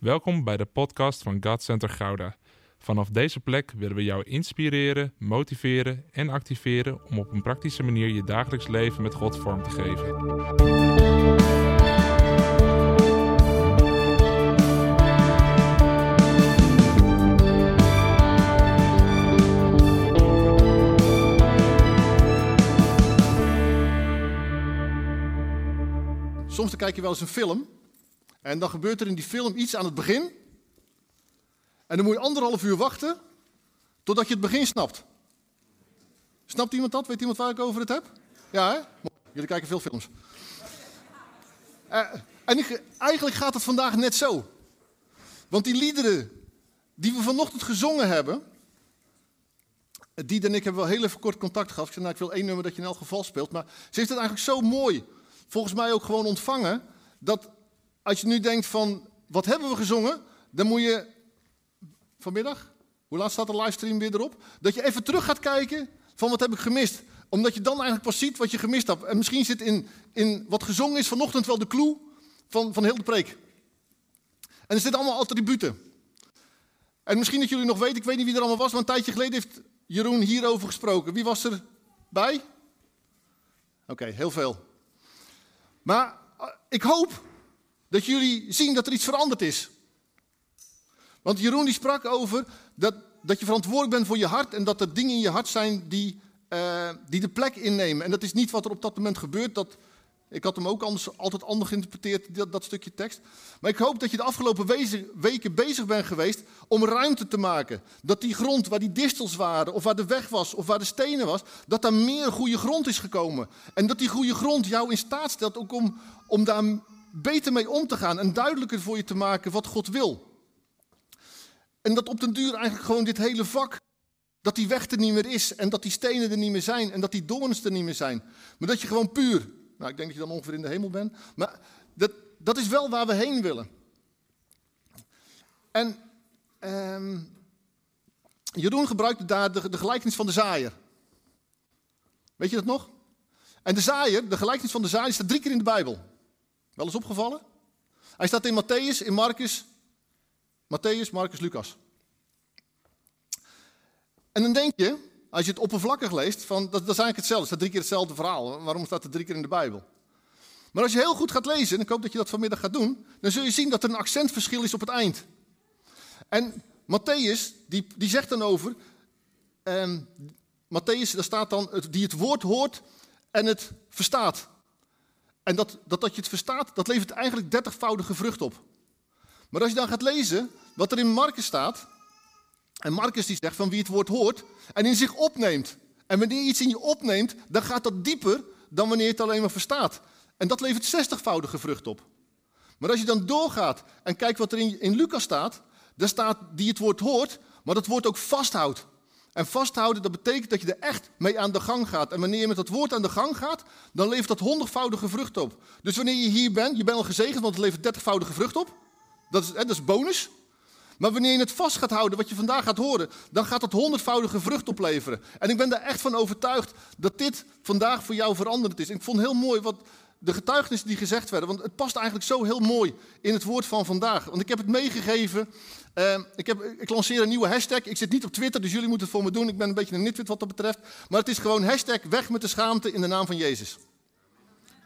Welkom bij de podcast van God Center Gouda. Vanaf deze plek willen we jou inspireren, motiveren en activeren om op een praktische manier je dagelijks leven met God vorm te geven. Soms dan kijk je wel eens een film en dan gebeurt er in die film iets aan het begin. En dan moet je anderhalf uur wachten totdat je het begin snapt. Snapt iemand dat? Weet iemand waar ik over het heb? Ja, hè? Jullie kijken veel films. Eh, en ik- eigenlijk gaat het vandaag net zo. Want die liederen die we vanochtend gezongen hebben. Die en ik hebben wel heel even kort contact gehad. Ik zei, nou, ik wil één nummer dat je in elk geval speelt. Maar ze heeft het eigenlijk zo mooi, volgens mij ook gewoon ontvangen. Dat als je nu denkt van, wat hebben we gezongen? Dan moet je vanmiddag, hoe laat staat de livestream weer erop? Dat je even terug gaat kijken van wat heb ik gemist. Omdat je dan eigenlijk pas ziet wat je gemist hebt. En misschien zit in, in wat gezongen is vanochtend wel de clue van, van heel de preek. En er zitten allemaal attributen. En misschien dat jullie nog weten, ik weet niet wie er allemaal was, maar een tijdje geleden heeft Jeroen hierover gesproken. Wie was er bij? Oké, heel veel. Maar eh, ik hoop dat jullie zien dat er iets veranderd is. Want Jeroen die sprak over dat, dat je verantwoordelijk bent voor je hart en dat er dingen in je hart zijn die, eh, die de plek innemen. En dat is niet wat er op dat moment gebeurt. Dat, ik had hem ook anders, altijd anders geïnterpreteerd, dat, dat stukje tekst. Maar ik hoop dat je de afgelopen weken bezig bent geweest om ruimte te maken. Dat die grond waar die distels waren, of waar de weg was, of waar de stenen was, dat daar meer goede grond is gekomen. En dat die goede grond jou in staat stelt ook om, om daar beter mee om te gaan en duidelijker voor je te maken wat God wil. En dat op den duur eigenlijk gewoon dit hele vak, dat die weg er niet meer is en dat die stenen er niet meer zijn en dat die doorns er niet meer zijn. Maar dat je gewoon puur, nou ik denk dat je dan ongeveer in de hemel bent, maar dat, dat is wel waar we heen willen. En ehm, Jeroen gebruikte daar de, de gelijkenis van de zaaier. Weet je dat nog? En de zaaier, de gelijkenis van de zaaier, staat drie keer in de Bijbel. Wel eens opgevallen? Hij staat in Matthäus, in Marcus, Matthäus, Marcus, Lucas. En dan denk je, als je het oppervlakkig leest, van, dat, dat is eigenlijk hetzelfde. Het staat drie keer hetzelfde verhaal. Waarom staat het drie keer in de Bijbel? Maar als je heel goed gaat lezen, en ik hoop dat je dat vanmiddag gaat doen, dan zul je zien dat er een accentverschil is op het eind. En Matthäus, die, die zegt dan over, ehm, Matthäus, daar staat dan, die het woord hoort en het verstaat. En dat, dat, dat je het verstaat, dat levert eigenlijk dertigvoudige vrucht op. Maar als je dan gaat lezen wat er in Marcus staat, en Marcus die zegt van wie het woord hoort en in zich opneemt. En wanneer je iets in je opneemt, dan gaat dat dieper dan wanneer je het alleen maar verstaat. En dat levert zestigvoudige vrucht op. Maar als je dan doorgaat en kijkt wat er in, in Lucas staat, daar staat die het woord hoort, maar dat woord ook vasthoudt. En vasthouden, dat betekent dat je er echt mee aan de gang gaat. En wanneer je met dat woord aan de gang gaat, dan levert dat honderdvoudige vrucht op. Dus wanneer je hier bent, je bent al gezegend, want het levert dertigvoudige vrucht op. Dat is, hè, dat is bonus. Maar wanneer je het vast gaat houden, wat je vandaag gaat horen, dan gaat dat honderdvoudige vrucht opleveren. En ik ben daar echt van overtuigd dat dit vandaag voor jou veranderd is. Ik vond heel mooi wat de getuigenissen die gezegd werden, want het past eigenlijk zo heel mooi in het woord van vandaag. Want ik heb het meegegeven. eh, ik, heb, ik lanceer een nieuwe hashtag. Ik zit niet op Twitter, dus jullie moeten het voor me doen. Ik ben een beetje een nitwit wat dat betreft. Maar het is gewoon hashtag weg met de schaamte in de naam van Jezus.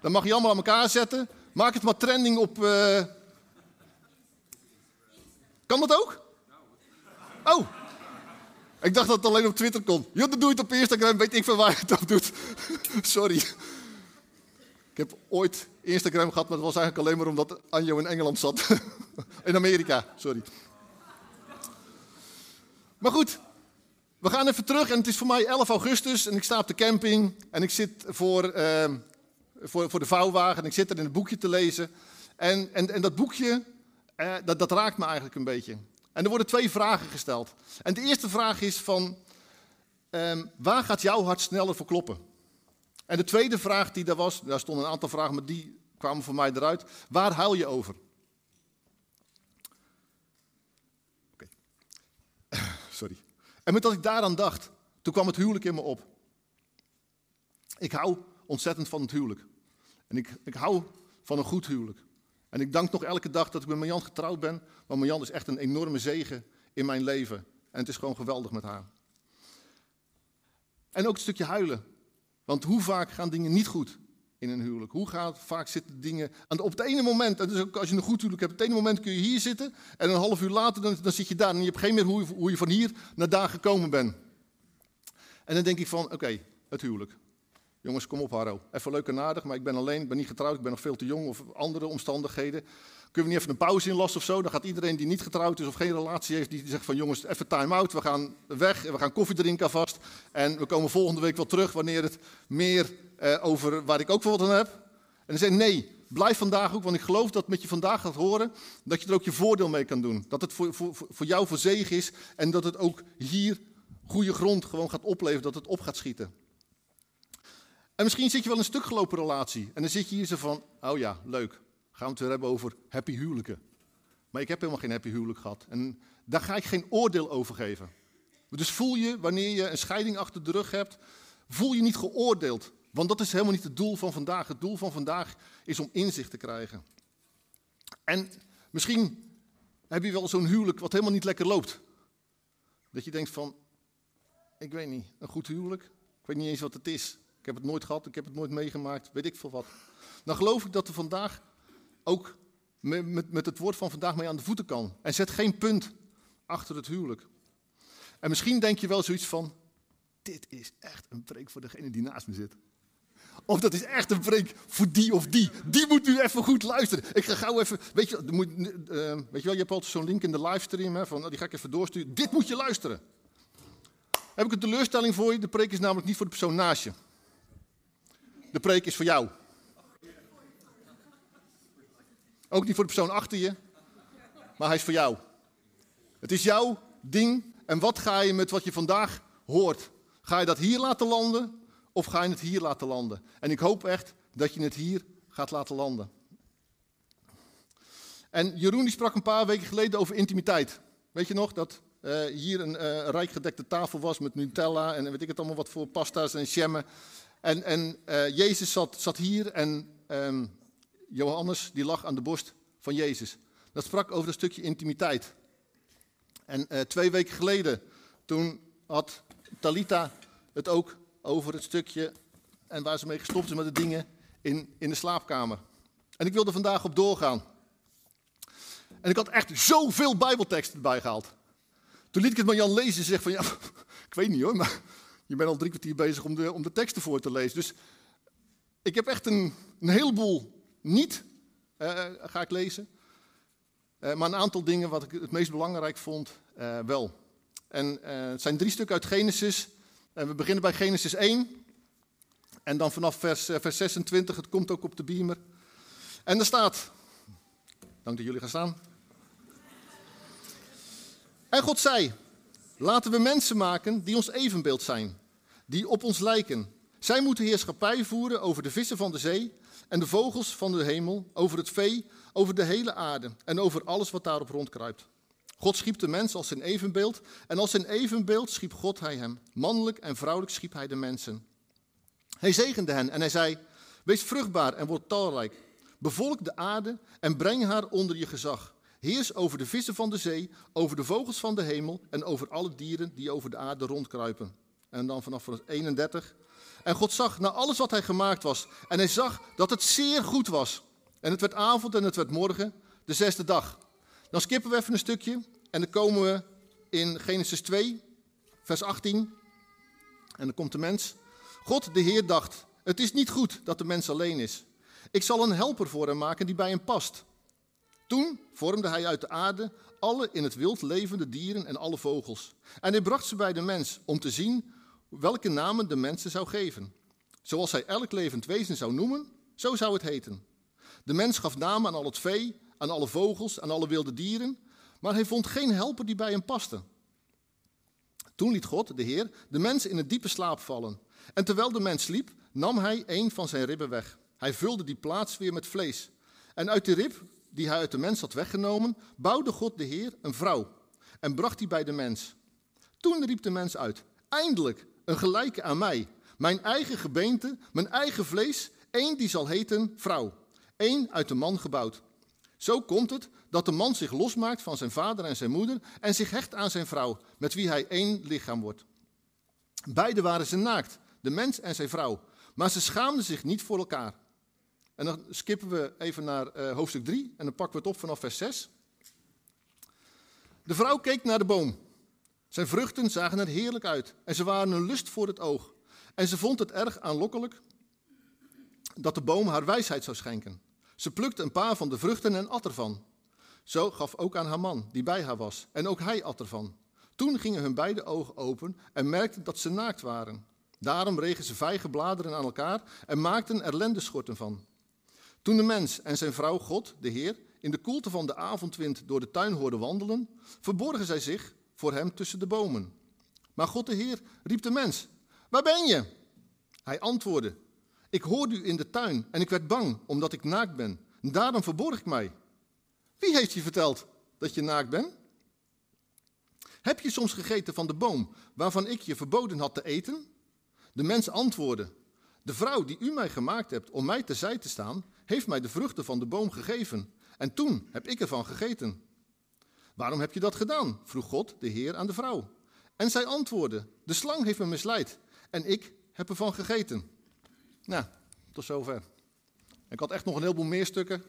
Dan mag je allemaal aan elkaar zetten. Maak het maar trending op. eh, Kan dat ook? Oh. Ik dacht dat het alleen op Twitter kon. Jo, dan doe je het op Instagram, weet ik veel waar je het op doet. Sorry. Ik heb ooit Instagram gehad, maar dat was eigenlijk alleen maar omdat Anjo in Engeland zat. In Amerika, sorry. Maar goed, we gaan even terug en het is voor mij 11 augustus en ik sta op de camping en ik zit voor, ehm, voor, voor de vouwwagen en ik zit er in het boekje te lezen. En, en, en dat boekje, eh, dat, dat raakt me eigenlijk een beetje. En er worden twee vragen gesteld. En de eerste vraag is van, ehm, waar gaat jouw hart sneller voor kloppen? En de tweede vraag die daar was, daar stonden een aantal vragen, maar die kwamen voor mij eruit. Waar huil je over? Oké. Sorry. En met dat ik daaraan dacht, toen kwam het huwelijk in me op. Ik hou ontzettend van het huwelijk. En ik, ik hou van een goed huwelijk. En ik dank nog elke dag dat ik met Marjan getrouwd ben. Want Marjan is echt een enorme zegen in mijn leven. En het is gewoon geweldig met haar. En ook een stukje huilen. Want hoe vaak gaan dingen niet goed in een huwelijk? Hoe vaak zitten dingen... En op het ene moment, en dus ook als je een goed huwelijk hebt, op het ene moment kun je hier zitten. En een half uur later, dan, dan zit je daar. En je hebt geen meer hoe je, hoe je van hier naar daar gekomen bent. En dan denk ik van, oké, het huwelijk. Jongens, kom op Harro. Even leuk en aardig, maar ik ben alleen, ik ben niet getrouwd, ik ben nog veel te jong of andere omstandigheden. Kunnen we niet even een pauze inlassen of zo? Dan gaat iedereen die niet getrouwd is of geen relatie heeft, die zegt van jongens, even time-out. We gaan weg en we gaan koffie drinken alvast. En we komen volgende week wel terug wanneer het meer eh, over waar ik ook wat aan heb. En dan zeg nee, blijf vandaag ook, want ik geloof dat met je vandaag gaat horen, dat je er ook je voordeel mee kan doen. Dat het voor, voor, voor jou voor zegen is en dat het ook hier goede grond gewoon gaat opleveren, dat het op gaat schieten. En misschien zit je wel een stuk gelopen relatie. En dan zit je hier zo van, oh ja, leuk. Gaan we het weer hebben over happy huwelijken. Maar ik heb helemaal geen happy huwelijk gehad. En daar ga ik geen oordeel over geven. Dus voel je, wanneer je een scheiding achter de rug hebt, voel je niet geoordeeld. Want dat is helemaal niet het doel van vandaag. Het doel van vandaag is om inzicht te krijgen. En misschien heb je wel zo'n huwelijk wat helemaal niet lekker loopt. Dat je denkt van, ik weet niet, een goed huwelijk? Ik weet niet eens wat het is. Ik heb het nooit gehad, ik heb het nooit meegemaakt, weet ik veel wat. Dan geloof ik dat er vandaag ook met, met, het woord van vandaag mee aan de voeten kan. En zet geen punt achter het huwelijk. En misschien denk je wel zoiets van, dit is echt een preek voor degene die naast me zit. Of dat is echt een preek voor die of die. Die moet nu even goed luisteren. Ik ga gauw even. Weet je, moet, uh, weet je wel, je hebt altijd zo'n link in de livestream. Hè, van, oh, die ga ik even doorsturen. Dit moet je luisteren. Heb ik een teleurstelling voor je? De preek is namelijk niet voor de persoon naast je. De preek is voor jou. Ook niet voor de persoon achter je, maar hij is voor jou. Het is jouw ding. En wat ga je met wat je vandaag hoort? Ga je dat hier laten landen of ga je het hier laten landen? En ik hoop echt dat je het hier gaat laten landen. En Jeroen die sprak een paar weken geleden over intimiteit. Weet je nog dat uh, hier een uh, rijk gedekte tafel was met Nutella en weet ik het allemaal wat voor pasta's en jammen. En, en uh, Jezus zat, zat hier en um, Johannes die lag aan de borst van Jezus. Dat sprak over een stukje intimiteit. En uh, twee weken geleden, toen had Talita het ook over het stukje en waar ze mee gestopt is met de dingen in, in de slaapkamer. En ik wilde vandaag op doorgaan. En ik had echt zoveel bijbelteksten erbij gehaald. Toen liet ik het maar Jan lezen en zeg van ja, ik weet niet hoor, maar je bent al drie kwartier bezig om de, om de teksten voor te lezen. Dus ik heb echt een, een heleboel niet, uh, ga ik lezen. Uh, maar een aantal dingen wat ik het meest belangrijk vond, wel. En het zijn drie stukken uit Genesis. En we beginnen bij Genesis 1. En dan vanaf vers, vers 26, het komt ook op de beamer. En er staat, dank dat jullie gaan staan. En God zei, laten we mensen maken die ons evenbeeld zijn, die op ons lijken. Zij moeten heerschappij voeren over de vissen van de zee en de vogels van de hemel, over het vee, over de hele aarde en over alles wat daarop rondkruipt. God schiep de mens als zijn evenbeeld en als zijn evenbeeld schiep God hij hem. Mannelijk en vrouwelijk schiep hij de mensen. Hij zegende hen en hij zei, wees vruchtbaar en word talrijk. Bevolk de aarde en breng haar onder je gezag. Heers over de vissen van de zee, over de vogels van de hemel en over alle dieren die over de aarde rondkruipen. En dan vanaf vers 31. En God zag naar alles wat hij gemaakt was. En hij zag dat het zeer goed was. En het werd avond en het werd morgen, de zesde dag. Dan skippen we even een stukje en dan komen we in Genesis 2, vers 18. En dan komt de mens. God, de Heer, dacht: Het is niet goed dat de mens alleen is. Ik zal een helper voor hem maken die bij hem past. Toen vormde hij uit de aarde alle in het wild levende dieren en alle vogels. En hij bracht ze bij de mens om te zien welke namen de mensen zou geven. Zoals hij elk levend wezen zou noemen, zo zou het heten. De mens gaf namen aan al het vee, aan alle vogels, aan alle wilde dieren, maar hij vond geen helper die bij hem paste. Toen liet God, de Heer, de mens in een diepe slaap vallen. En terwijl de mens sliep, nam hij een van zijn ribben weg. Hij vulde die plaats weer met vlees. En uit de rib die hij uit de mens had weggenomen, bouwde God de Heer een vrouw en bracht die bij de mens. Toen riep de mens uit: Eindelijk een gelijke aan mij, mijn eigen gebeente, mijn eigen vlees, één die zal heten vrouw, één uit de man gebouwd. Zo komt het dat de man zich losmaakt van zijn vader en zijn moeder en zich hecht aan zijn vrouw, met wie hij één lichaam wordt. Beiden waren ze naakt, de mens en zijn vrouw, maar ze schaamden zich niet voor elkaar. En dan skippen we even naar uh, hoofdstuk 3 en dan pakken we het op vanaf vers 6. De vrouw keek naar de boom. Zijn vruchten zagen er heerlijk uit en ze waren een lust voor het oog. En ze vond het erg aanlokkelijk dat de boom haar wijsheid zou schenken. Ze plukte een paar van de vruchten en at ervan. Zo gaf ook aan haar man, die bij haar was, en ook hij at ervan. Toen gingen hun beide ogen open en merkten dat ze naakt waren. Daarom regen ze vijgenbladeren aan elkaar en maakten er lendeschorten van. Toen de mens en zijn vrouw God, de Heer, in de koelte van de avondwind door de tuin hoorden wandelen, verborgen zij zich voor hem tussen de bomen. Maar God de Heer riep de mens: Waar ben je? Hij antwoordde: Ik hoorde u in de tuin en ik werd bang omdat ik naakt ben. Daarom verborg ik mij. Wie heeft je verteld dat je naakt bent? Heb je soms gegeten van de boom waarvan ik je verboden had te eten? De mens antwoordde: De vrouw die u mij gemaakt hebt om mij terzij te staan, heeft mij de vruchten van de boom gegeven. En toen heb ik ervan gegeten. Waarom heb je dat gedaan? vroeg God, de Heer, aan de vrouw. En zij antwoordde: De slang heeft me misleid en ik heb ervan gegeten. Nou, tot zover. Ik had echt nog een heleboel meer stukken.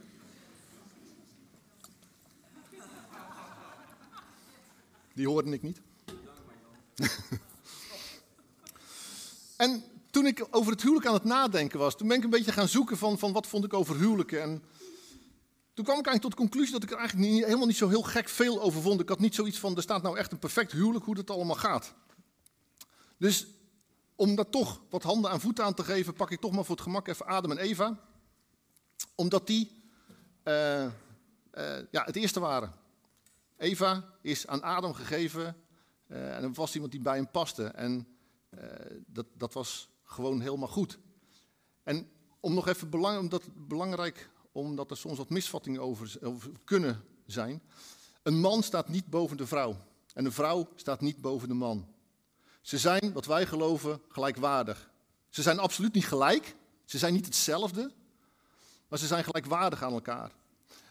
Die hoorde ik niet. en toen ik over het huwelijk aan het nadenken was, toen ben ik een beetje gaan zoeken van, van wat vond ik over huwelijken. En toen kwam ik eigenlijk tot de conclusie dat ik er eigenlijk helemaal niet zo heel gek veel over vond. Ik had niet zoiets van, er staat nou echt een perfect huwelijk, hoe dat allemaal gaat. Dus om daar toch wat handen en voeten aan te geven, pak ik toch maar voor het gemak even Adam en Eva. Omdat die uh, uh, ja, het eerste waren. Eva is aan Adam gegeven uh, en er was iemand die bij hem paste. En dat, dat was gewoon helemaal goed. En om nog even belang, omdat, belangrijk, omdat er soms wat misvattingen over, over kunnen zijn. Een man staat niet boven de vrouw. En een vrouw staat niet boven de man. Ze zijn, wat wij geloven, gelijkwaardig. Ze zijn absoluut niet gelijk. Ze zijn niet hetzelfde. Maar ze zijn gelijkwaardig aan elkaar.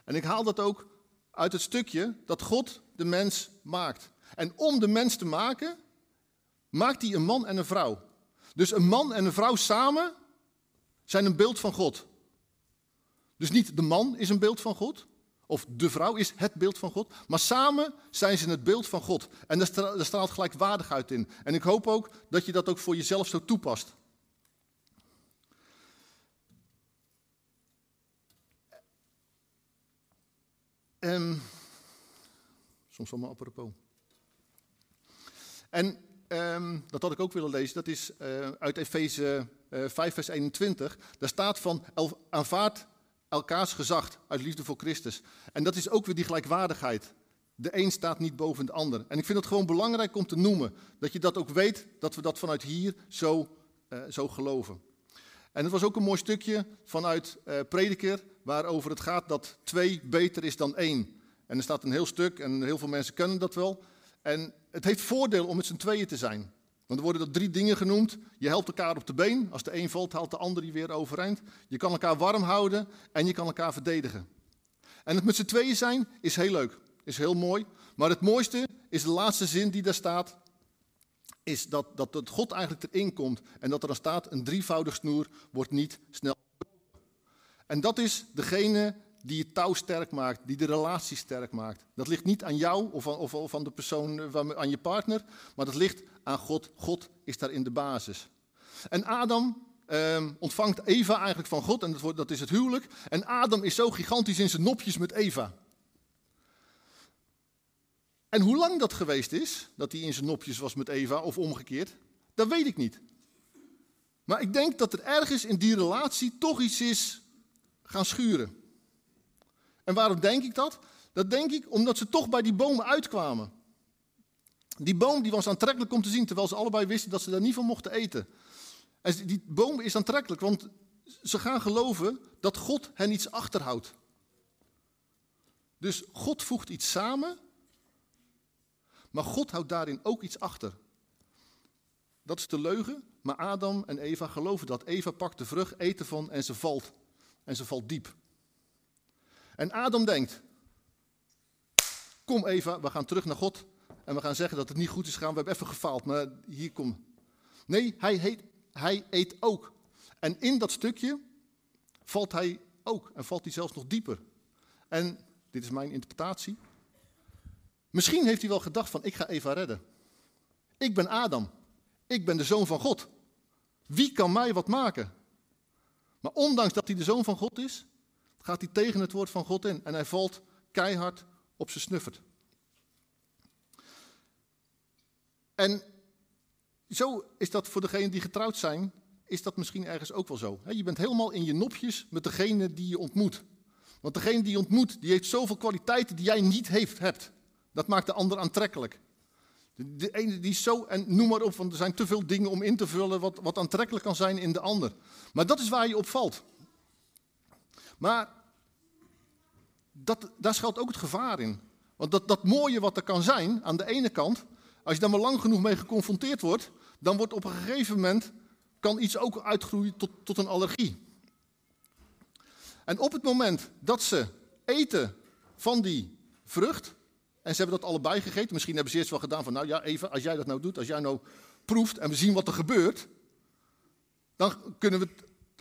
En ik haal dat ook uit het stukje dat God de mens maakt. En om de mens te maken, maakt hij een man en een vrouw. Dus een man en een vrouw samen zijn een beeld van God. Dus niet de man is een beeld van God, of de vrouw is het beeld van God, maar samen zijn ze het beeld van God. En daar straalt gelijkwaardigheid in. En ik hoop ook dat je dat ook voor jezelf zo toepast. Um, soms allemaal apropos. En um, dat had ik ook willen lezen, dat is uh, uit Efeze uh, 5, vers 21. Daar staat van, aanvaard elkaars gezag uit liefde voor Christus. En dat is ook weer die gelijkwaardigheid. De een staat niet boven de ander. En ik vind het gewoon belangrijk om te noemen, dat je dat ook weet, dat we dat vanuit hier zo, uh, zo geloven. En het was ook een mooi stukje vanuit uh, Prediker, waarover het gaat dat twee beter is dan één. En er staat een heel stuk, en heel veel mensen kennen dat wel. En het heeft voordeel om met z'n tweeën te zijn. Want er worden er drie dingen genoemd. Je helpt elkaar op de been. Als de een valt, haalt de ander die weer overeind. Je kan elkaar warm houden en je kan elkaar verdedigen. En het met z'n tweeën zijn is heel leuk. Is heel mooi. Maar het mooiste is de laatste zin die daar staat. Is dat, dat God eigenlijk erin komt. En dat er dan staat, een drievoudig snoer wordt niet snel. En dat is degene die het touw sterk maakt, die de relatie sterk maakt. Dat ligt niet aan jou of aan, of, of de persoon, eh, aan je partner, maar dat ligt aan God. God is daar in de basis. En Adam eh, ontvangt Eva eigenlijk van God, en dat, dat is het huwelijk. En Adam is zo gigantisch in zijn nopjes met Eva. En hoe lang dat geweest is, dat hij in zijn nopjes was met Eva, of omgekeerd, dat weet ik niet. Maar ik denk dat er ergens in die relatie toch iets is gaan schuren. En waarom denk ik dat? Dat denk ik omdat ze toch bij die boom uitkwamen. Die boom die was aantrekkelijk om te zien, terwijl ze allebei wisten dat ze daar niet van mochten eten. En die boom is aantrekkelijk, want ze gaan geloven dat God hen iets achterhoudt. Dus God voegt iets samen, maar God houdt daarin ook iets achter. Dat is de leugen, maar Adam en Eva geloven dat. Eva pakt de vrucht, eet ervan en ze valt. En ze valt diep. En Adam denkt, kom Eva, we gaan terug naar God en we gaan zeggen dat het niet goed is gegaan. We hebben even gefaald, maar hier kom. Nee, hij, heet, hij eet ook. En in dat stukje valt hij ook en valt hij zelfs nog dieper. En dit is mijn interpretatie. Misschien heeft hij wel gedacht van ik ga Eva redden. Ik ben Adam. Ik ben de zoon van God. Wie kan mij wat maken? Maar ondanks dat hij de zoon van God is, gaat hij tegen het woord van God in. En hij valt keihard op zijn snuffert. En zo is dat voor degenen die getrouwd zijn, is dat misschien ergens ook wel zo. Je bent helemaal in je nopjes met degene die je ontmoet. Want degene die je ontmoet, die heeft zoveel kwaliteiten die jij niet heeft, hebt. Dat maakt de ander aantrekkelijk. De, ene die zo, en noem maar op, want er zijn te veel dingen om in te vullen wat, wat aantrekkelijk kan zijn in de ander. Maar dat is waar je op valt. Maar dat, daar schuilt ook het gevaar in. Want dat, dat mooie wat er kan zijn, aan de ene kant, als je daar maar lang genoeg mee geconfronteerd wordt, dan wordt op een gegeven moment, kan iets ook uitgroeien tot, tot een allergie. En op het moment dat ze eten van die vrucht, en ze hebben dat allebei gegeten, misschien hebben ze eerst wel gedaan van, nou ja, even, als jij dat nou doet, als jij nou proeft en we zien wat er gebeurt, dan kunnen we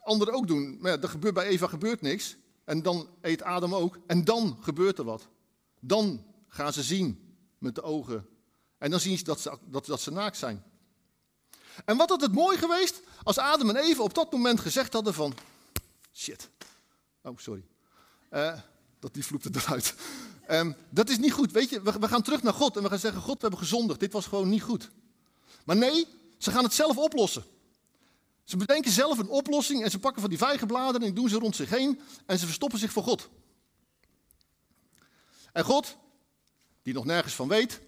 andere ook doen. Maar ja, gebeurt bij Eva gebeurt niks, en dan eet Adam ook, en dan gebeurt er wat. Dan gaan ze zien met de ogen, en dan zien ze dat ze, dat, dat ze naakt zijn. En wat had het mooi geweest als Adam en Eva op dat moment gezegd hadden van, shit, Oh, sorry. Uh, dat die vloepte eruit. Um, dat is niet goed. Weet je, we, we, gaan terug naar God en we gaan zeggen: God, we hebben gezondigd. Dit was gewoon niet goed. Maar nee, ze gaan het zelf oplossen. Ze bedenken zelf een oplossing en ze pakken van die vijgenbladeren en doen ze rond zich heen en ze verstoppen zich voor God. En God, die nog nergens van weet,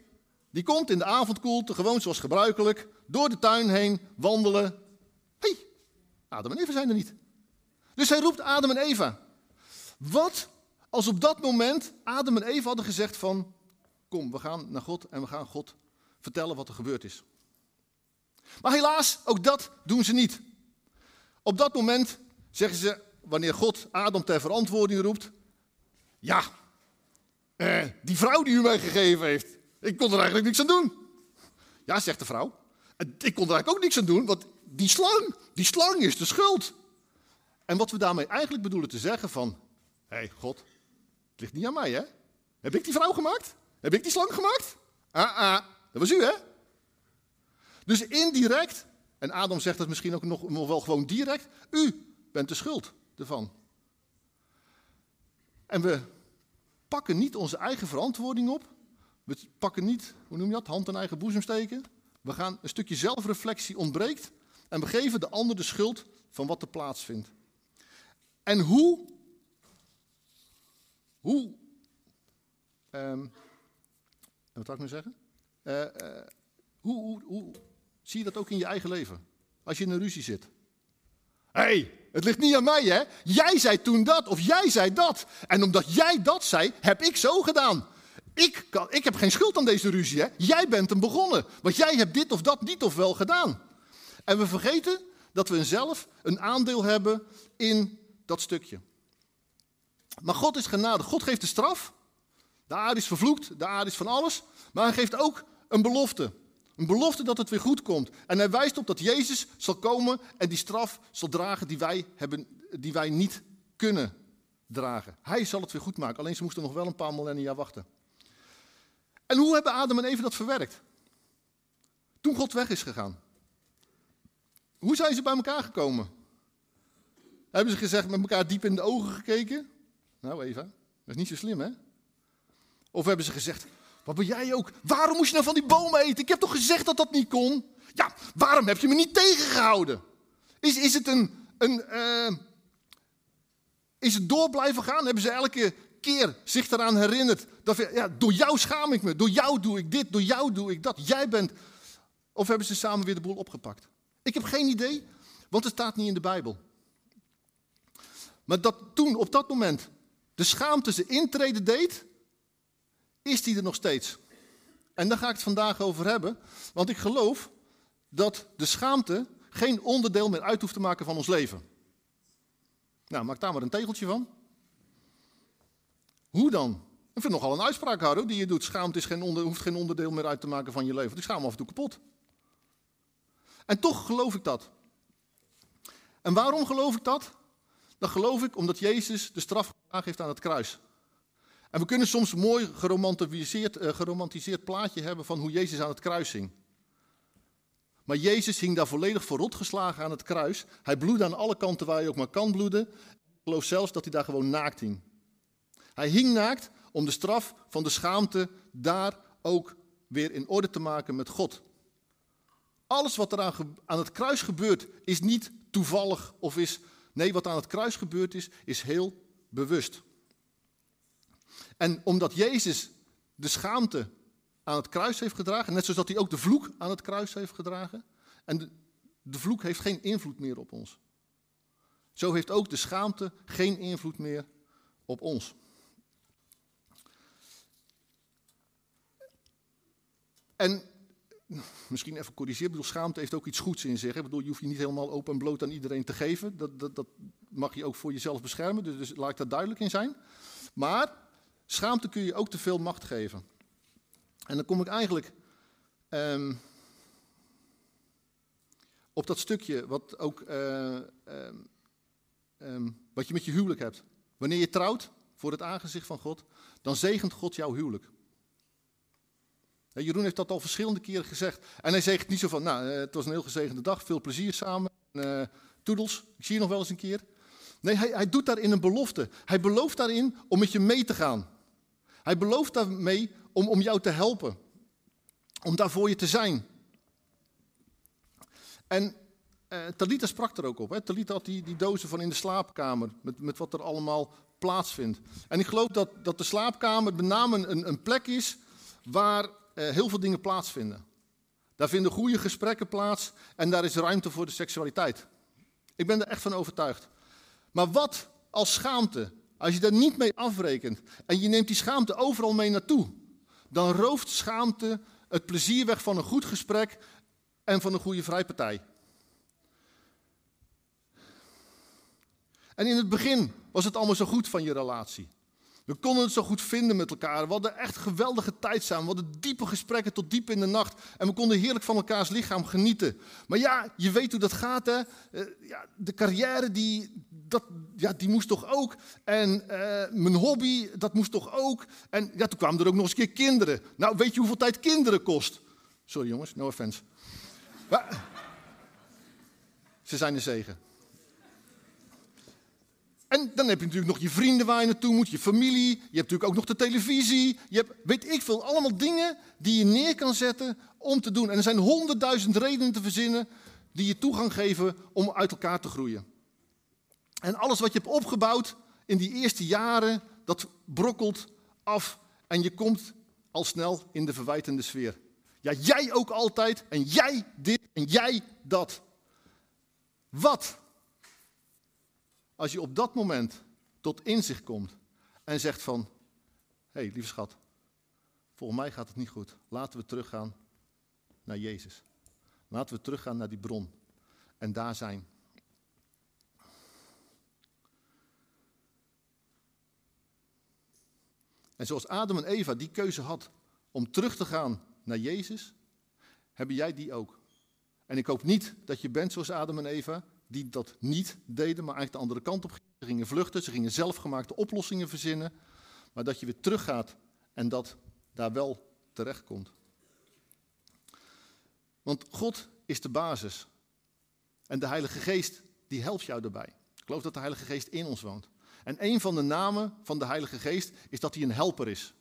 die komt in de avondkoelte, gewoon zoals gebruikelijk, door de tuin heen wandelen. Hé, hey, Adam en Eva zijn er niet. Dus hij roept Adam en Eva. Wat als op dat moment Adam en Eva hadden gezegd van, kom, we gaan naar God en we gaan God vertellen wat er gebeurd is. Maar helaas, ook dat doen ze niet. Op dat moment zeggen ze, wanneer God Adam ter verantwoording roept, ja, eh, die vrouw die u mij gegeven heeft, ik kon er eigenlijk niks aan doen. Ja, zegt de vrouw, ik kon er eigenlijk ook niks aan doen, want die slang, die slang is de schuld. En wat we daarmee eigenlijk bedoelen te zeggen van, Hé, hey, God, het ligt niet aan mij, hè? Heb ik die vrouw gemaakt? Heb ik die slang gemaakt? Ah, ah, dat was u, hè? Dus indirect, en Adam zegt dat misschien ook nog, nog wel gewoon direct, u bent de schuld ervan. En we pakken niet onze eigen verantwoording op. We pakken niet, hoe noem je dat, hand in eigen boezem steken. We gaan een stukje zelfreflectie ontbreekt en we geven de ander de schuld van wat er plaatsvindt. En hoe hoe, um, wat zou ik nu zeggen? Uh, uh, hoe, hoe, hoe zie je dat ook in je eigen leven? Als je in een ruzie zit. Hé, hey, het ligt niet aan mij, hè? Jij zei toen dat of jij zei dat. En omdat jij dat zei, heb ik zo gedaan. Ik, kan, ik heb geen schuld aan deze ruzie, hè? Jij bent hem begonnen. Want jij hebt dit of dat niet of wel gedaan. En we vergeten dat we zelf een aandeel hebben in dat stukje. Maar God is genade. God geeft de straf. De aarde is vervloekt, de aarde is van alles. Maar hij geeft ook een belofte. Een belofte dat het weer goed komt. En hij wijst op dat Jezus zal komen en die straf zal dragen die wij, hebben, die wij niet kunnen dragen. Hij zal het weer goed maken. Alleen ze moesten nog wel een paar millennia wachten. En hoe hebben Adam en Eva dat verwerkt? Toen God weg is gegaan. Hoe zijn ze bij elkaar gekomen? Hebben ze gezegd met elkaar diep in de ogen gekeken? Nou Eva, dat is niet zo slim hè? Of hebben ze gezegd, wat ben jij ook? Waarom moest je nou van die bomen eten? Ik heb toch gezegd dat dat niet kon? Ja, waarom heb je me niet tegengehouden? Is, is het een, een uh, is het door blijven gaan? Hebben ze elke keer zich eraan herinnerd? Dat, ja, door jou schaam ik me, door jou doe ik dit, door jou doe ik dat. Jij bent. Of hebben ze samen weer de boel opgepakt? Ik heb geen idee, want het staat niet in de Bijbel. Maar dat toen, op dat moment, de schaamte zijn intrede deed, is die er nog steeds. En daar ga ik het vandaag over hebben, want ik geloof dat de schaamte geen onderdeel meer uit hoeft te maken van ons leven. Nou, maak daar maar een tegeltje van. Hoe dan? Ik vind nogal een uitspraak, Harro, die je doet. Schaamte is geen onder, hoeft geen onderdeel meer uit te maken van je leven. Want ik schaam me af en toe kapot. En toch geloof ik dat. En waarom geloof ik dat? Dat geloof ik omdat Jezus de straf heeft aan het kruis. En we kunnen soms een mooi geromantiseerd, uh, geromantiseerd plaatje hebben van hoe Jezus aan het kruis hing. Maar Jezus hing daar volledig verrot geslagen aan het kruis. Hij bloedde aan alle kanten waar hij ook maar kan bloeden. Ik geloof zelfs dat hij daar gewoon naakt hing. Hij hing naakt om de straf van de schaamte daar ook weer in orde te maken met God. Alles wat er aan, aan het kruis gebeurt is niet toevallig of is. Nee, wat aan het kruis gebeurd is, is heel bewust. En omdat Jezus de schaamte aan het kruis heeft gedragen, net zoals dat hij ook de vloek aan het kruis heeft gedragen, en de, de vloek heeft geen invloed meer op ons. Zo heeft ook de schaamte geen invloed meer op ons. En misschien even corrigeren, bedoel, schaamte heeft ook iets goeds in zich. Ik bedoel, je hoeft je niet helemaal open en bloot aan iedereen te geven. Dat, dat, dat mag je ook voor jezelf beschermen, dus, dus laat ik daar duidelijk in zijn. Maar Schaamte kun je ook te veel macht geven. En dan kom ik eigenlijk um, op dat stukje wat, ook, uh, um, wat je met je huwelijk hebt. Wanneer je trouwt voor het aangezicht van God, dan zegent God jouw huwelijk. Jeroen heeft dat al verschillende keren gezegd. En hij zegt niet zo van, nou, het was een heel gezegende dag, veel plezier samen. Uh, toedels, ik zie je nog wel eens een keer. Nee, hij, hij doet daarin een belofte. Hij belooft daarin om met je mee te gaan. Hij belooft daarmee om, om jou te helpen. Om daar voor je te zijn. En eh, Talita sprak er ook op. Hè. Talita had die, die dozen van in de slaapkamer. Met, met wat er allemaal plaatsvindt. En ik geloof dat, dat de slaapkamer met name een, een plek is waar eh, heel veel dingen plaatsvinden. Daar vinden goede gesprekken plaats en daar is ruimte voor de seksualiteit. Ik ben er echt van overtuigd. Maar wat als schaamte als je daar niet mee afrekent en je neemt die schaamte overal mee naartoe, dan rooft schaamte het plezier weg van een goed gesprek en van een goede vrijpartij. En in het begin was het allemaal zo goed van je relatie. We konden het zo goed vinden met elkaar. We hadden echt geweldige tijd samen. We hadden diepe gesprekken tot diep in de nacht. En we konden heerlijk van elkaars lichaam genieten. Maar ja, je weet hoe dat gaat, hè? Eh, ja, de carrière, die, dat, ja, die moest toch ook. En eh, mijn hobby, dat moest toch ook. En ja, toen kwamen er ook nog eens een keer kinderen. Nou, weet je hoeveel tijd kinderen kost? Sorry jongens, no offense. Maar, ze zijn een zegen. En dan heb je natuurlijk nog je vrienden waar je naartoe moet, je familie. Je hebt natuurlijk ook nog de televisie. Je hebt, weet ik veel, allemaal dingen die je neer kan zetten om te doen. En er zijn honderdduizend redenen te verzinnen die je toegang geven om uit elkaar te groeien. En alles wat je hebt opgebouwd in die eerste jaren, dat brokkelt af en je komt al snel in de verwijtende sfeer. Ja, jij ook altijd en jij dit en jij dat. Wat als je op dat moment tot inzicht komt en zegt van, hé hey, lieve schat, volgens mij gaat het niet goed. Laten we teruggaan naar Jezus. Laten we teruggaan naar die bron en daar zijn. En zoals Adam en Eva die keuze had om terug te gaan naar Jezus, hebben jij die ook. En ik hoop niet dat je bent zoals Adam en Eva, die dat niet deden, maar eigenlijk de andere kant op gingen. Ze gingen vluchten, ze gingen zelfgemaakte oplossingen verzinnen. Maar dat je weer teruggaat en dat daar wel terecht komt. Want God is de basis. En de Heilige Geest, die helpt jou daarbij. Ik geloof dat de Heilige Geest in ons woont. En een van de namen van de Heilige Geest is dat hij een helper is.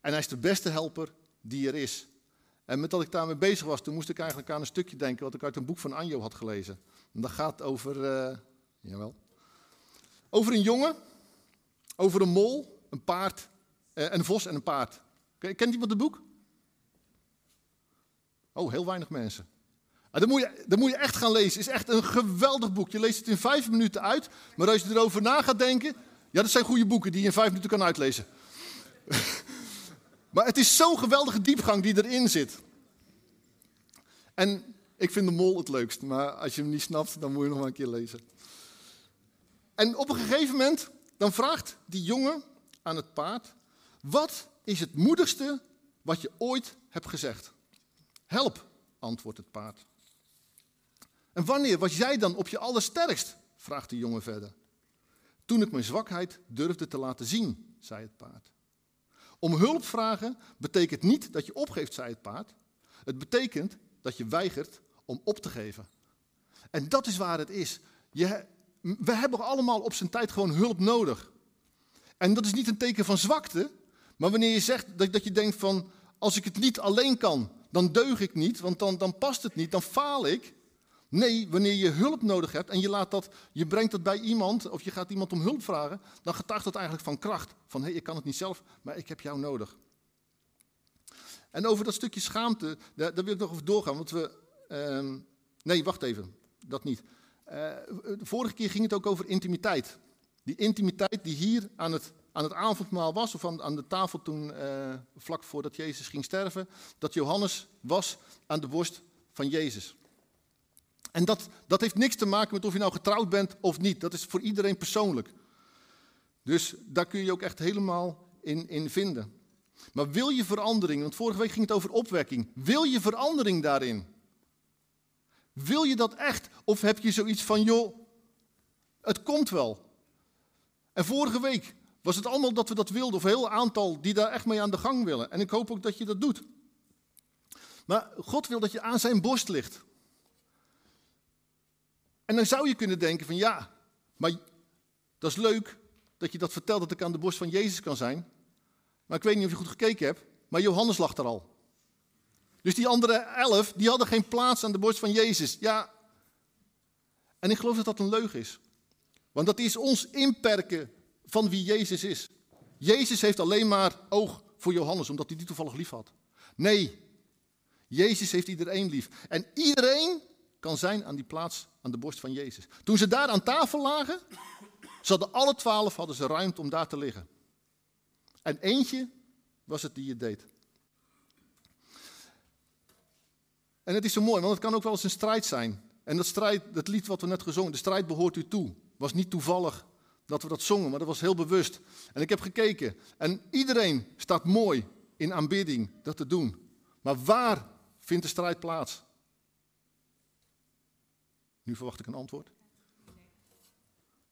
En hij is de beste helper die er is. En met dat ik daarmee bezig was, toen moest ik eigenlijk aan een stukje denken wat ik uit een boek van Anjo had gelezen. En dat gaat over, uh, jawel, over een jongen, over een mol, een paard, uh, een vos en een paard. Kent iemand het boek? Oh, heel weinig mensen. Dat, moet je, dat moet je echt gaan lezen. Het is echt een geweldig boek. Je leest het in vijf minuten uit. Maar als je erover na gaat denken. Ja, dat zijn goede boeken die je in vijf minuten kan uitlezen. Maar het is zo'n geweldige diepgang die erin zit. En ik vind de mol het leukst, maar als je hem niet snapt, dan moet je nog maar een keer lezen. En op een gegeven moment dan vraagt die jongen aan het paard: Wat is het moedigste wat je ooit hebt gezegd? Help, antwoordt het paard. En wanneer was jij dan op je allersterkst? vraagt de jongen verder. Toen ik mijn zwakheid durfde te laten zien, zei het paard. Om hulp vragen betekent niet dat je opgeeft, zei het paard. Het betekent dat je weigert om op te geven. En dat is waar het is. Je, we hebben allemaal op zijn tijd gewoon hulp nodig. En dat is niet een teken van zwakte, maar wanneer je zegt dat, dat je denkt van, als ik het niet alleen kan, dan deug ik niet, want dan, dan past het niet, dan faal ik. Nee, wanneer je hulp nodig hebt en je, laat dat, je brengt dat bij iemand of je gaat iemand om hulp vragen, dan getuigt dat eigenlijk van kracht. Van hé, hey, ik kan het niet zelf, maar ik heb jou nodig. En over dat stukje schaamte, daar, wil ik nog over doorgaan, want we... Ehm, nee, wacht even, dat niet. Uh, de vorige keer ging het ook over intimiteit. Die intimiteit die hier aan het, aan het avondmaal was, of aan, aan de tafel toen, uh, vlak voordat Jezus ging sterven, dat Johannes was aan de borst van Jezus. En dat, dat heeft niks te maken met of je nou getrouwd bent of niet. Dat is voor iedereen persoonlijk. Dus daar kun je ook echt helemaal in, in vinden. Maar wil je verandering, want vorige week ging het over opwekking. Wil je verandering daarin? Wil je dat echt? Of heb je zoiets van, joh, het komt wel. En vorige week was het allemaal dat we dat wilden, of een heel aantal die daar echt mee aan de gang willen. En ik hoop ook dat je dat doet. Maar God wil dat je aan zijn borst ligt. En dan zou je kunnen denken van ja, maar dat is leuk dat je dat vertelt dat ik aan de borst van Jezus kan zijn. Maar ik weet niet of je goed gekeken hebt, maar Johannes lag er al. Dus die andere elf, die hadden geen plaats aan de borst van Jezus. Ja, en ik geloof dat dat een leugen is. Want dat is ons inperken van wie Jezus is. Jezus heeft alleen maar oog voor Johannes, omdat hij die toevallig lief had. Nee, Jezus heeft iedereen lief. En iedereen kan zijn aan die plaats aan de borst van Jezus. Toen ze daar aan tafel lagen, ze alle twaalf hadden ze ruimte om daar te liggen. En eentje was het die het deed. En het is zo mooi, want het kan ook wel eens een strijd zijn. En dat, strijd, dat lied wat we net gezongen, de strijd behoort u toe, was niet toevallig dat we dat zongen, maar dat was heel bewust. En ik heb gekeken en iedereen staat mooi in aanbidding dat te doen. Maar waar vindt de strijd plaats? Nu verwacht ik een antwoord.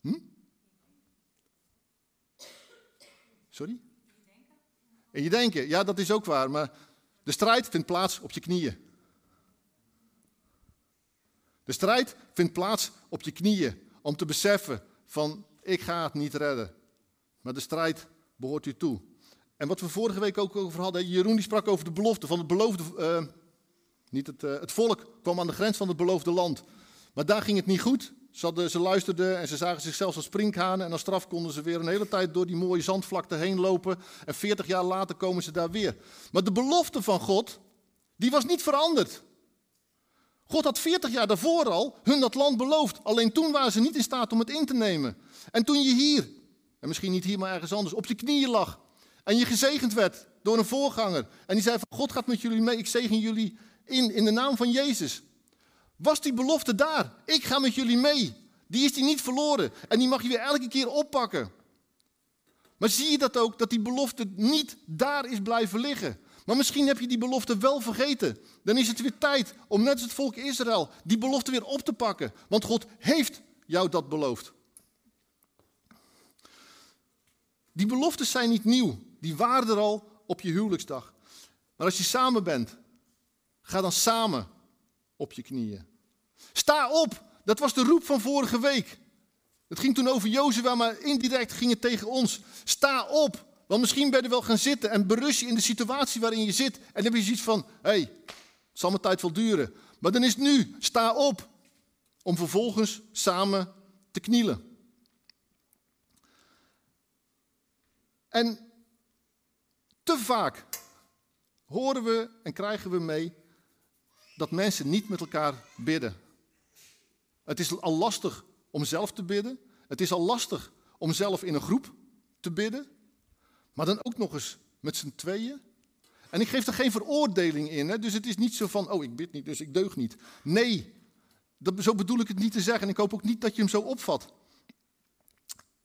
Hm? Sorry? In je denken, ja, dat is ook waar, maar de strijd vindt plaats op je knieën. De strijd vindt plaats op je knieën om te beseffen van ik ga het niet redden. Maar de strijd behoort u toe. En wat we vorige week ook over hadden, Jeroen die sprak over de belofte van het beloofde, uh, niet het, uh, het volk kwam aan de grens van het beloofde land. Maar daar ging het niet goed. Ze, hadden, ze luisterden en ze zagen zichzelf als sprinkhanen. En als straf konden ze weer een hele tijd door die mooie zandvlakte heen lopen. En 40 jaar later komen ze daar weer. Maar de belofte van God, die was niet veranderd. God had 40 jaar daarvoor al hun dat land beloofd. Alleen toen waren ze niet in staat om het in te nemen. En toen je hier, en misschien niet hier maar ergens anders, op je knieën lag. En je gezegend werd door een voorganger. En die zei van God gaat met jullie mee, ik zegen jullie in, in de naam van Jezus. Was die belofte daar? Ik ga met jullie mee. Die is die niet verloren. En die mag je weer elke keer oppakken. Maar zie je dat ook, dat die belofte niet daar is blijven liggen? Maar misschien heb je die belofte wel vergeten. Dan is het weer tijd om net als het volk Israël die belofte weer op te pakken. Want God heeft jou dat beloofd. Die beloftes zijn niet nieuw. Die waren er al op je huwelijksdag. Maar als je samen bent, ga dan samen op je knieën. Sta op. Dat was de roep van vorige week. Het ging toen over Jozua, maar indirect ging het tegen ons. Sta op. Want misschien ben je wel gaan zitten en berust je in de situatie waarin je zit. En dan heb je zoiets van, hé, hey, het zal mijn tijd wel duren. Maar dan is het nu, sta op. Om vervolgens samen te knielen. En te vaak horen we en krijgen we mee dat mensen niet met elkaar bidden. Het is al lastig om zelf te bidden. Het is al lastig om zelf in een groep te bidden. Maar dan ook nog eens met z'n tweeën. En ik geef er geen veroordeling in. Hè? Dus het is niet zo van, oh ik bid niet, dus ik deug niet. Nee, dat, zo bedoel ik het niet te zeggen. En ik hoop ook niet dat je hem zo opvat.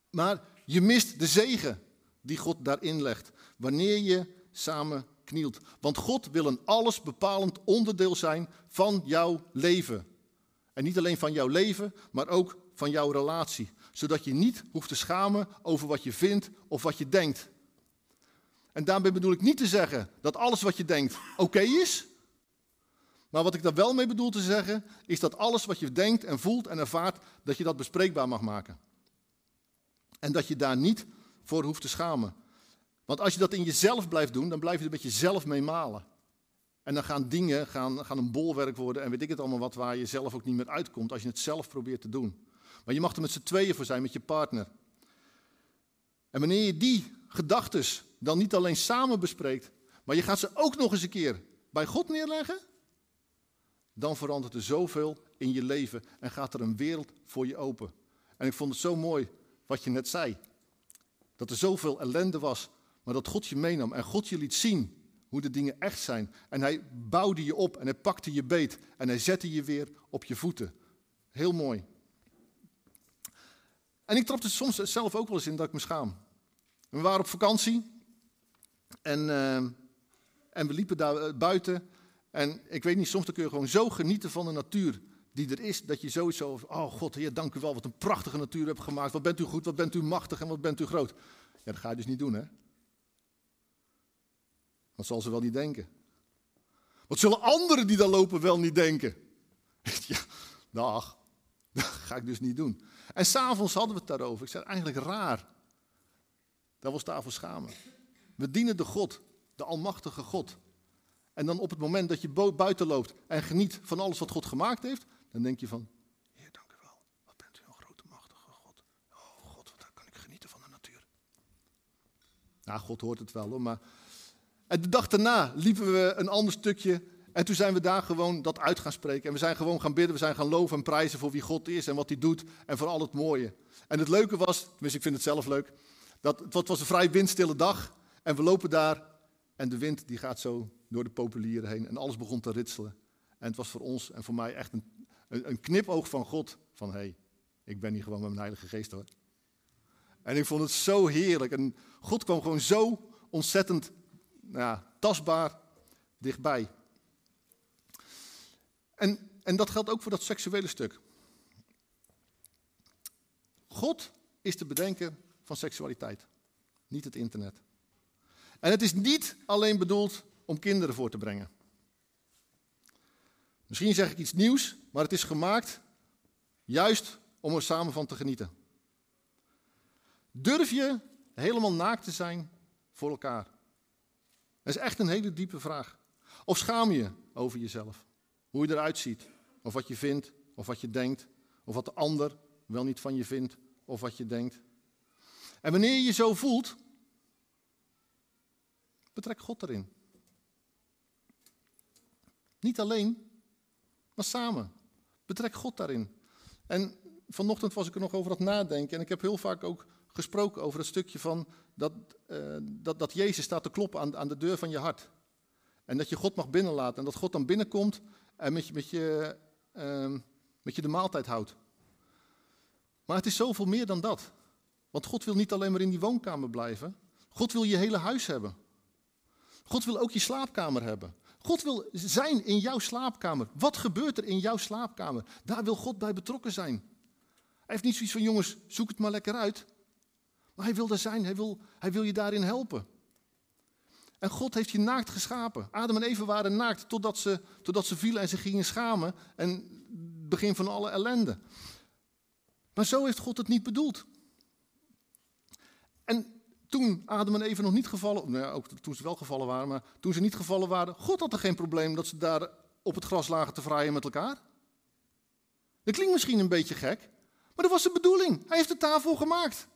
Maar Je mist de zegen die God daarin legt. Wanneer je samen Want God wil een alles bepalend onderdeel zijn van jouw leven. En niet alleen van jouw leven, maar ook van jouw relatie. Zodat je niet hoeft te schamen over wat je vindt of wat je denkt. En daarbij bedoel ik niet te zeggen dat alles wat je denkt oké is. Maar wat ik daar wel mee bedoel te zeggen, is dat alles wat je denkt en voelt en ervaart, dat je dat bespreekbaar mag maken. En dat je daar niet voor hoeft te schamen. Want als je dat in jezelf blijft doen, dan blijf je er met jezelf mee malen. En dan gaan dingen gaan, gaan een bolwerk worden en weet ik het allemaal wat, waar je zelf ook niet meer uitkomt als je het zelf probeert te doen. Maar je mag er met z'n tweeën voor zijn, met je partner. En wanneer je die gedachten dan niet alleen samen bespreekt, maar je gaat ze ook nog eens een keer bij God neerleggen, dan verandert er zoveel in je leven en gaat er een wereld voor je open. En ik vond het zo mooi wat je net zei. Dat er zoveel ellende was, maar dat God je meenam en God je liet zien hoe de dingen echt zijn. En hij bouwde je op en hij pakte je beet en hij zette je weer op je voeten. Heel mooi. En ik trapte soms zelf ook wel eens in dat ik me schaam. We waren op vakantie en, uh, en we liepen daar eh, buiten. En ik weet niet, soms dan kun je gewoon zo genieten van de natuur die er is, dat je sowieso, oh God, Heer, dank u wel, wat een prachtige natuur hebt gemaakt. Wat bent u goed, wat bent u machtig en wat bent u groot. Ja, dat ga je dus niet doen, hè. Zal ze wel niet denken? Wat zullen anderen die daar lopen wel niet denken? ja, dag, dat ga ik dus niet doen. En s'avonds hadden we het daarover. Ik zei, eigenlijk raar. Dat was daarvoor schamen. We dienen de God, de Almachtige God. En dan op het moment dat je buiten loopt en geniet van alles wat God gemaakt heeft, dan denk je van, Heer, dank u wel. Wat bent u een grote, machtige God. Oh God, wat kan ik genieten van de natuur. Nou, God hoort het wel hoor, maar... En de dag daarna liepen we een ander stukje en toen zijn we daar gewoon dat uit gaan spreken. En we zijn gewoon gaan bidden, we zijn gaan loven en prijzen voor wie God is en wat hij doet en voor al het mooie. En het leuke was, tenminste ik vind het zelf leuk, dat het was een vrij windstille dag en we lopen daar en de wind die gaat zo door de populieren heen en alles begon te ritselen. En het was voor ons en voor mij echt een, een, knipoog van God. Van hé, hey, ik ben hier gewoon met mijn Heilige Geest hoor. En ik vond het zo heerlijk. En God kwam gewoon zo ontzettend nou ja, tastbaar dichtbij. En, en dat geldt ook voor dat seksuele stuk. God is te bedenken van seksualiteit, niet het internet. En het is niet alleen bedoeld om kinderen voor te brengen. Misschien zeg ik iets nieuws, maar het is gemaakt juist om er samen van te genieten. Durf je helemaal naakt te zijn voor elkaar? Dat is echt een hele diepe vraag. Of schaam je over jezelf? Hoe je eruit ziet, of wat je vindt, of wat je denkt, of wat de ander wel niet van je vindt, of wat je denkt. En wanneer je je zo voelt, betrek God erin. Niet alleen, maar samen. Betrek God daarin. En vanochtend was ik er nog over aan het nadenken. En ik heb heel vaak ook gesproken over het stukje van dat, uh, dat, dat Jezus staat te kloppen aan, aan de deur van je hart. En dat je God mag binnenlaten. En dat God dan binnenkomt en met je, met je, uh, met je de maaltijd houdt. Maar het is zoveel meer dan dat. Want God wil niet alleen maar in die woonkamer blijven. God wil je hele huis hebben. God wil ook je slaapkamer hebben. God wil zijn in jouw slaapkamer. Wat gebeurt er in jouw slaapkamer? Daar wil God bij betrokken zijn. Hij heeft niet zoiets van, jongens, zoek het maar lekker uit. Maar hij wil daar zijn, hij wil, hij wil je daarin helpen. En God heeft je naakt geschapen. Adam en Eva waren naakt totdat ze, totdat ze vielen en ze gingen schamen. En het begin van alle ellende. Maar zo heeft God het niet bedoeld. En toen Adam en Eva nog niet gevallen, nou ja, ook toen ze wel gevallen waren, maar toen ze niet gevallen waren, God had er geen probleem dat ze daar op het gras lagen te vraaien met elkaar. Dat klinkt misschien een beetje gek, maar dat was de bedoeling. Hij heeft de tafel gemaakt.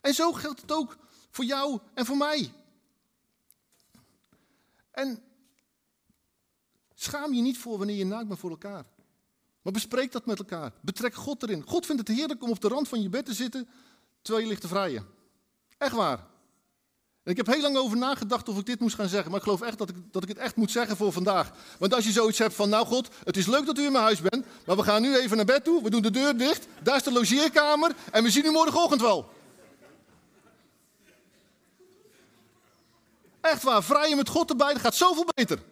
En zo geldt het ook voor jou en voor mij. En schaam je niet voor wanneer je naakt bent voor elkaar. Maar bespreek dat met elkaar. Betrek God erin. God vindt het heerlijk om op de rand van je bed te zitten terwijl je ligt te vrijen. Echt waar. En ik heb heel lang over nagedacht of ik dit moest gaan zeggen, maar ik geloof echt dat ik, dat ik het echt moet zeggen voor vandaag. Want als je zoiets hebt van, nou God, het is leuk dat u in mijn huis bent, maar we gaan nu even naar bed toe, we doen de deur dicht, daar is de logeerkamer en we zien u morgenochtend wel. Echt waar, vrijen met God erbij, dat gaat zoveel beter.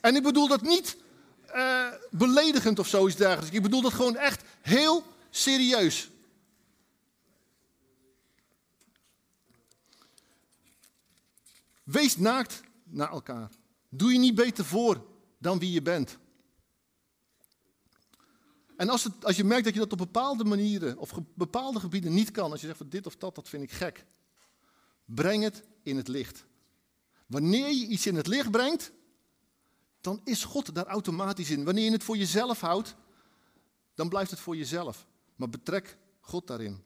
En ik bedoel dat niet uh, beledigend of zoiets dergelijks. Ik bedoel dat gewoon echt heel serieus. Wees naakt naar elkaar. Doe je niet beter voor dan wie je bent. En als, het, als je merkt dat je dat op bepaalde manieren of bepaalde gebieden niet kan, als je zegt van dit of dat, dat vind ik gek, breng het in het licht. Wanneer je iets in het licht brengt, dan is God daar automatisch in. Wanneer je het voor jezelf houdt, dan blijft het voor jezelf. Maar betrek God daarin.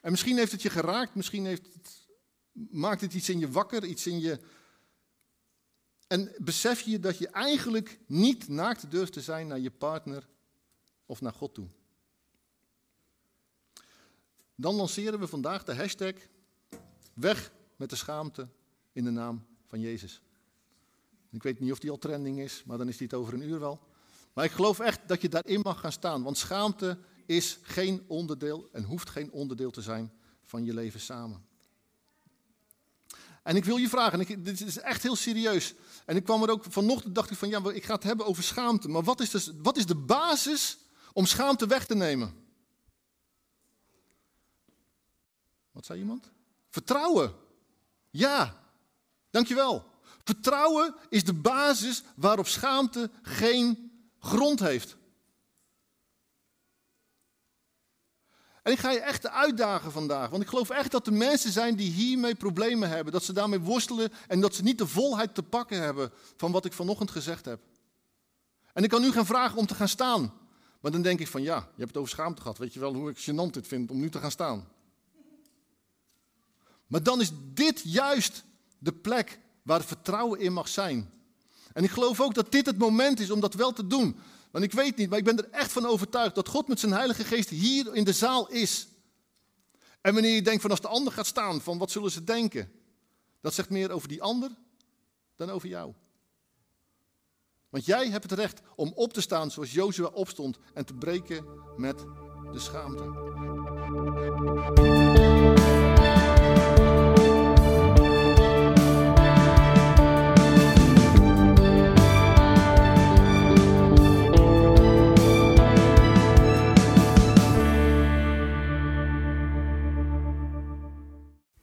En misschien heeft het je geraakt, misschien heeft het, maakt het iets in je wakker, iets in je. En besef je dat je eigenlijk niet naakt durft te zijn naar je partner of naar God toe. Dan lanceren we vandaag de hashtag weg met de schaamte in de naam van Jezus. Ik weet niet of die al trending is, maar dan is die het over een uur wel. Maar ik geloof echt dat je daarin mag gaan staan, want schaamte is geen onderdeel en hoeft geen onderdeel te zijn van je leven samen. En ik wil je vragen, en ik, dit is echt heel serieus. En ik kwam er ook vanochtend, dacht ik van ja, ik ga het hebben over schaamte. Maar wat is, dus, wat is de basis om schaamte weg te nemen? Wat zei iemand? Vertrouwen. Ja, dankjewel. Vertrouwen is de basis waarop schaamte geen grond heeft. En ik ga je echt uitdagen vandaag, want ik geloof echt dat er mensen zijn die hiermee problemen hebben, dat ze daarmee worstelen en dat ze niet de volheid te pakken hebben van wat ik vanochtend gezegd heb. En ik kan nu gaan vragen om te gaan staan, maar dan denk ik van ja, je hebt het over schaamte gehad, weet je wel hoe ik gênant dit vind om nu te gaan staan. Maar dan is dit juist de plek waar vertrouwen in mag zijn. En ik geloof ook dat dit het moment is om dat wel te doen. Want ik weet niet, maar ik ben er echt van overtuigd dat God met zijn Heilige Geest hier in de zaal is. En wanneer je denkt van als de ander gaat staan, van wat zullen ze denken? Dat zegt meer over die ander dan over jou. Want jij hebt het recht om op te staan zoals Jozua opstond en te breken met de schaamte.